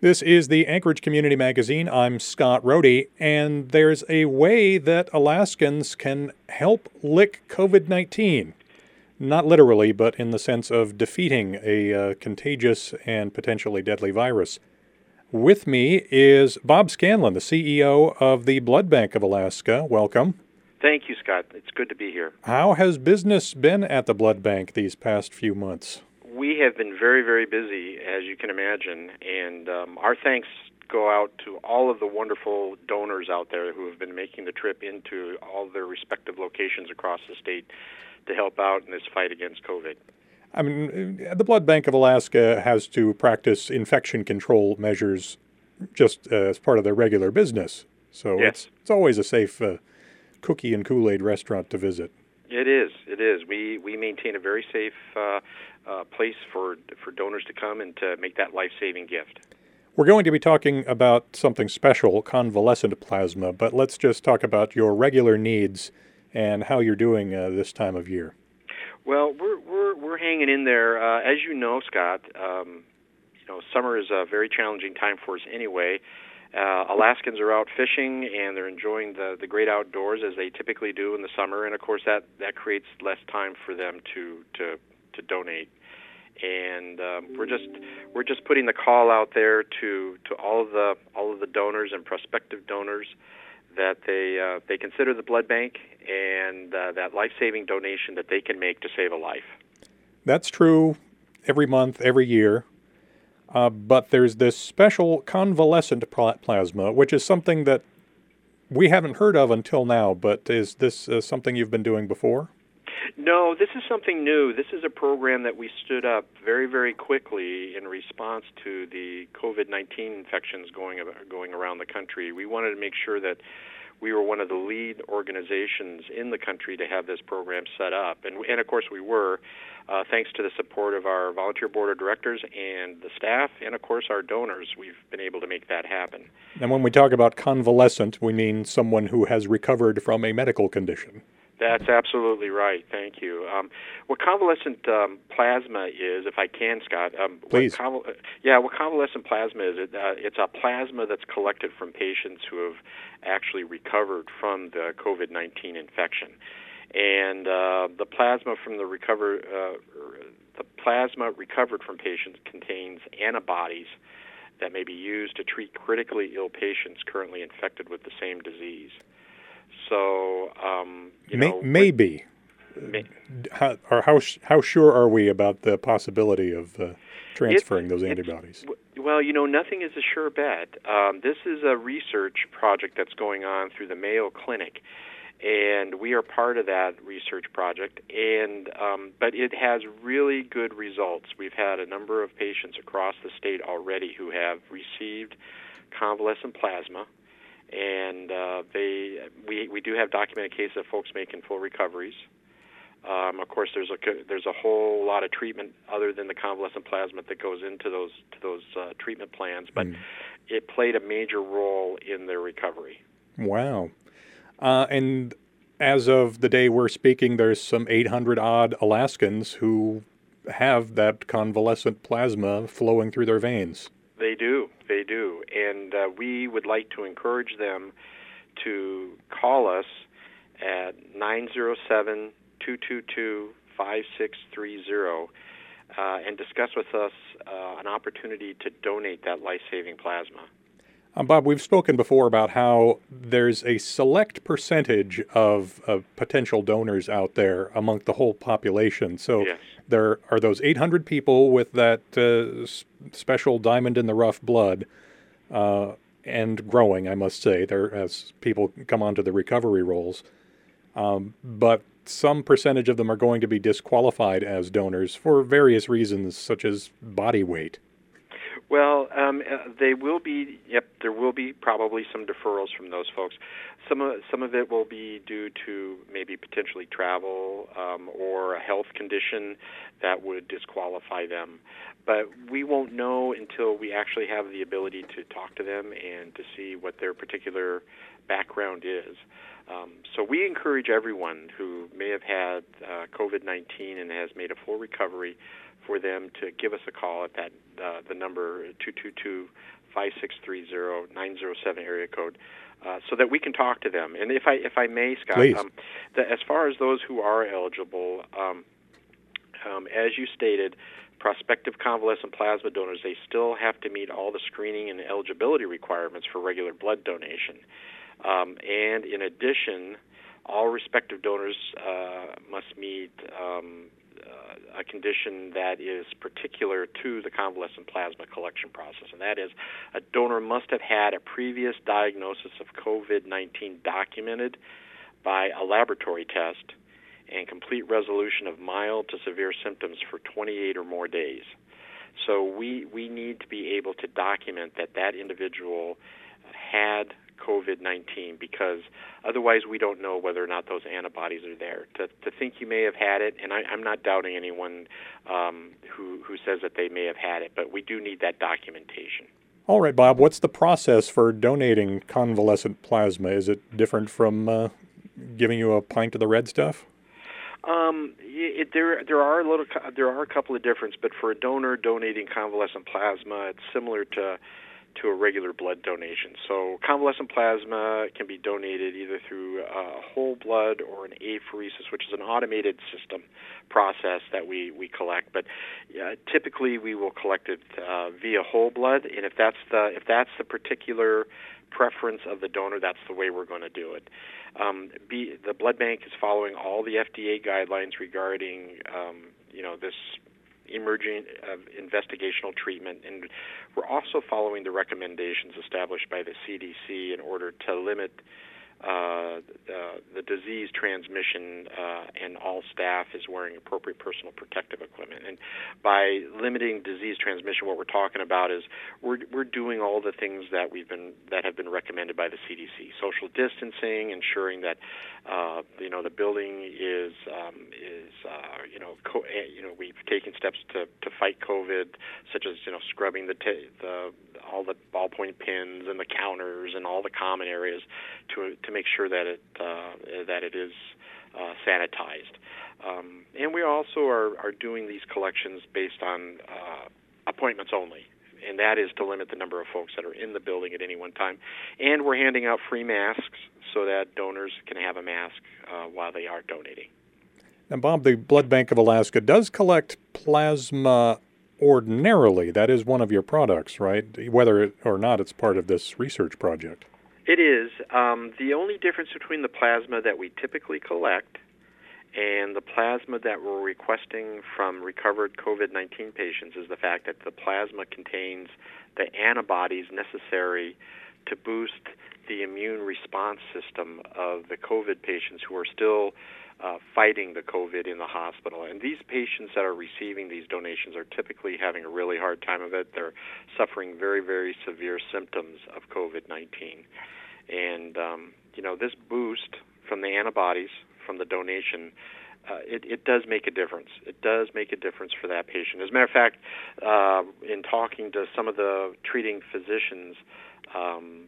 This is the Anchorage Community Magazine. I'm Scott Rohde, and there's a way that Alaskans can help lick COVID 19. Not literally, but in the sense of defeating a uh, contagious and potentially deadly virus. With me is Bob Scanlon, the CEO of the Blood Bank of Alaska. Welcome. Thank you, Scott. It's good to be here. How has business been at the Blood Bank these past few months? We have been very, very busy, as you can imagine, and um, our thanks go out to all of the wonderful donors out there who have been making the trip into all their respective locations across the state to help out in this fight against COVID. I mean, the Blood Bank of Alaska has to practice infection control measures just uh, as part of their regular business. So Yes. it's, it's always a safe uh, cookie and Kool Aid restaurant to visit. It is. It is. We we maintain a very safe uh, uh, place for for donors to come and to make that life saving gift. We're going to be talking about something special, convalescent plasma, but let's just talk about your regular needs and how you're doing uh, this time of year. Well, we're we're we're hanging in there. Uh, as you know, Scott, um, you know summer is a very challenging time for us anyway. Uh, Alaskans are out fishing and they're enjoying the the great outdoors as they typically do in the summer, and of course that that creates less time for them to to to donate. And um, we're just we're just putting the call out there to to all of the all of the donors and prospective donors that they uh, they consider the blood bank and uh, that life saving donation that they can make to save a life. That's true every month, every year. Uh, but there's this special convalescent pla- plasma, which is something that we haven't heard of until now. But is this uh, something you've been doing before? No, this is something new. This is a program that we stood up very, very quickly in response to the COVID 19 infections going, going around the country. We wanted to make sure that we were one of the lead organizations in the country to have this program set up. And, and of course, we were, uh, thanks to the support of our volunteer board of directors and the staff, and of course, our donors. We've been able to make that happen. And when we talk about convalescent, we mean someone who has recovered from a medical condition. That's absolutely right. Thank you. Um, what convalescent um, plasma is, if I can, Scott. Um, Please. What conval- yeah, what convalescent plasma is? It, uh, it's a plasma that's collected from patients who have actually recovered from the COVID-19 infection, and uh, the plasma from the recover uh, the plasma recovered from patients contains antibodies that may be used to treat critically ill patients currently infected with the same disease. So, um, you May- know, maybe. May- How, or how, how sure are we about the possibility of uh, transferring those antibodies? Well, you know, nothing is a sure bet. Um, this is a research project that's going on through the Mayo Clinic, and we are part of that research project. And um, but it has really good results. We've had a number of patients across the state already who have received convalescent plasma, and uh, they we we do have documented cases of folks making full recoveries. Um, of course, there's a there's a whole lot of treatment other than the convalescent plasma that goes into those to those uh, treatment plans, but it played a major role in their recovery. Wow. Uh, and as of the day we're speaking, there's some 800 odd Alaskans who have that convalescent plasma flowing through their veins. They do, and uh, we would like to encourage them to call us at nine zero seven two two two five six three zero. Uh, and discuss with us uh, an opportunity to donate that life-saving plasma. Uh, Bob, we've spoken before about how there's a select percentage of, of potential donors out there among the whole population. So Yes. there are those 800 people with that uh, special diamond in the rough blood, uh, and growing, I must say, there as people come onto the recovery rolls. Um, but some percentage of them are going to be disqualified as donors for various reasons, such as body weight. Well, um, uh, they will be. Yep, there will be probably some deferrals from those folks. Some of some of it will be due to maybe potentially travel um, or a health condition that would disqualify them. But we won't know until we actually have the ability to talk to them and to see what their particular background is. Um, so we encourage everyone who may have had uh, COVID 19 and has made a full recovery for them to give us a call at that uh, the number 222 5630 907 area code. Uh, so that we can talk to them, and if I if I may, Scott, um, the, as far as those who are eligible, um, um, as you stated, prospective convalescent plasma donors they still have to meet all the screening and eligibility requirements for regular blood donation. Um, and in addition, all respective donors uh, must meet um, condition that is particular to the convalescent plasma collection process, and that is a donor must have had a previous diagnosis of COVID 19 documented by a laboratory test and complete resolution of mild to severe symptoms for 28 or more days. So we, we need to be able to document that that individual had COVID 19 because otherwise we don't know whether or not those antibodies are there. To, to think you may have had it, and I, I'm not doubting anyone um, who, who says that they may have had it, but we do need that documentation. All right, Bob, what's the process for donating convalescent plasma? Is it different from uh, giving you a pint of the red stuff? Um, it, there there are a little there are a couple of differences, but for a donor donating convalescent plasma, it's similar to to a regular blood donation. So convalescent plasma can be donated either through uh, whole blood or an apheresis, which is an automated system process that we, we collect. But uh, typically, we will collect it uh, via whole blood, and if that's the if that's the particular preference of the donor, that's the way we're going to do it. Um, be, the blood bank is following all the FDA guidelines regarding um, you know this emerging investigational treatment, and we're also following the recommendations established by the CDC in order to limit uh, uh, the disease transmission, uh, and all staff is wearing appropriate personal protective equipment. And by limiting disease transmission, what we're talking about is we're we're doing all the things that we've been that have been recommended by the CDC: social distancing, ensuring that uh, you know the building is um, eh, you know we've taken steps to to fight COVID, such as you know scrubbing the t- the all the ballpoint pins and the counters and all the common areas to to make sure that it uh, that it is uh, sanitized. Um, and we also are, are doing these collections based on uh, appointments only, and that is to limit the number of folks that are in the building at any one time. And we're handing out free masks so that donors can have a mask uh, while they are donating. Now, Bob, the Blood Bank of Alaska does collect plasma ordinarily. That is one of your products, right? Whether or not it's part of this research project. It is. Um, the only difference between the plasma that we typically collect and the plasma that we're requesting from recovered COVID 19 patients is the fact that the plasma contains the antibodies necessary to boost the immune response system of the COVID patients who are still uh, fighting the COVID in the hospital. And these patients that are receiving these donations are typically having a really hard time of it. They're suffering very, very severe symptoms of COVID 19. And, um, you know, this boost from the antibodies from the donation. Uh, it, it does make a difference. It does make a difference for that patient. As a matter of fact, uh, in talking to some of the treating physicians, um,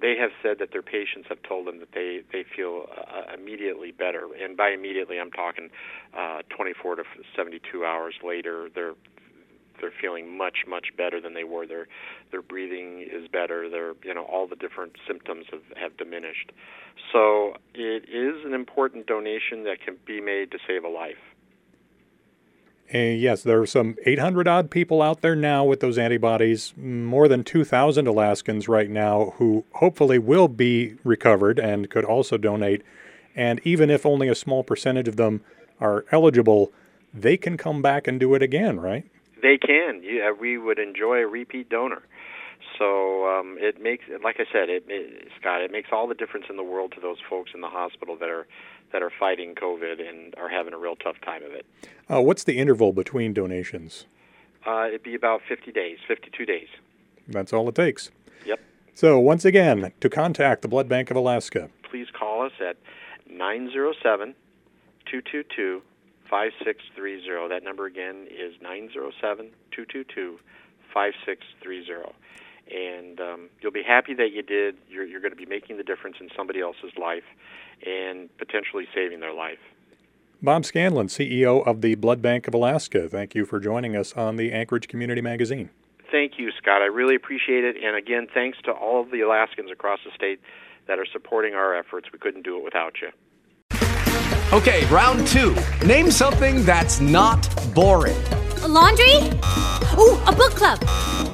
they have said that their patients have told them that they they feel uh, immediately better, and by immediately I'm talking uh, 24 to 72 hours later. They're they're feeling much much better than they were. Their their breathing is better. Their you know all the different symptoms have have diminished. So it is an important donation that can be made to save a life. And yes, there are some 800 odd people out there now with those antibodies, more than 2,000 Alaskans right now who hopefully will be recovered and could also donate. And even if only a small percentage of them are eligible, they can come back and do it again, right? They can. Yeah, we would enjoy a repeat donor. So um, it makes, like I said, it, it, Scott, it makes all the difference in the world to those folks in the hospital that are that are fighting COVID and are having a real tough time of it. Uh, what's the interval between donations? Uh, it'd be about 50 days, 52 days. That's all it takes. Yep. So, once again, to contact the Blood Bank of Alaska, Please call us at 907 222 5630. That number again is 907 222 5630. And um, you'll be happy that you did. You're, you're going to be making the difference in somebody else's life and potentially saving their life. Bob Scanlon, CEO of the Blood Bank of Alaska, thank you for joining us on the Anchorage Community Magazine. Thank you, Scott. I really appreciate it. And again, thanks to all of the Alaskans across the state that are supporting our efforts. We couldn't do it without you. Okay, round two. Name something that's not boring. A laundry? Ooh, a book club.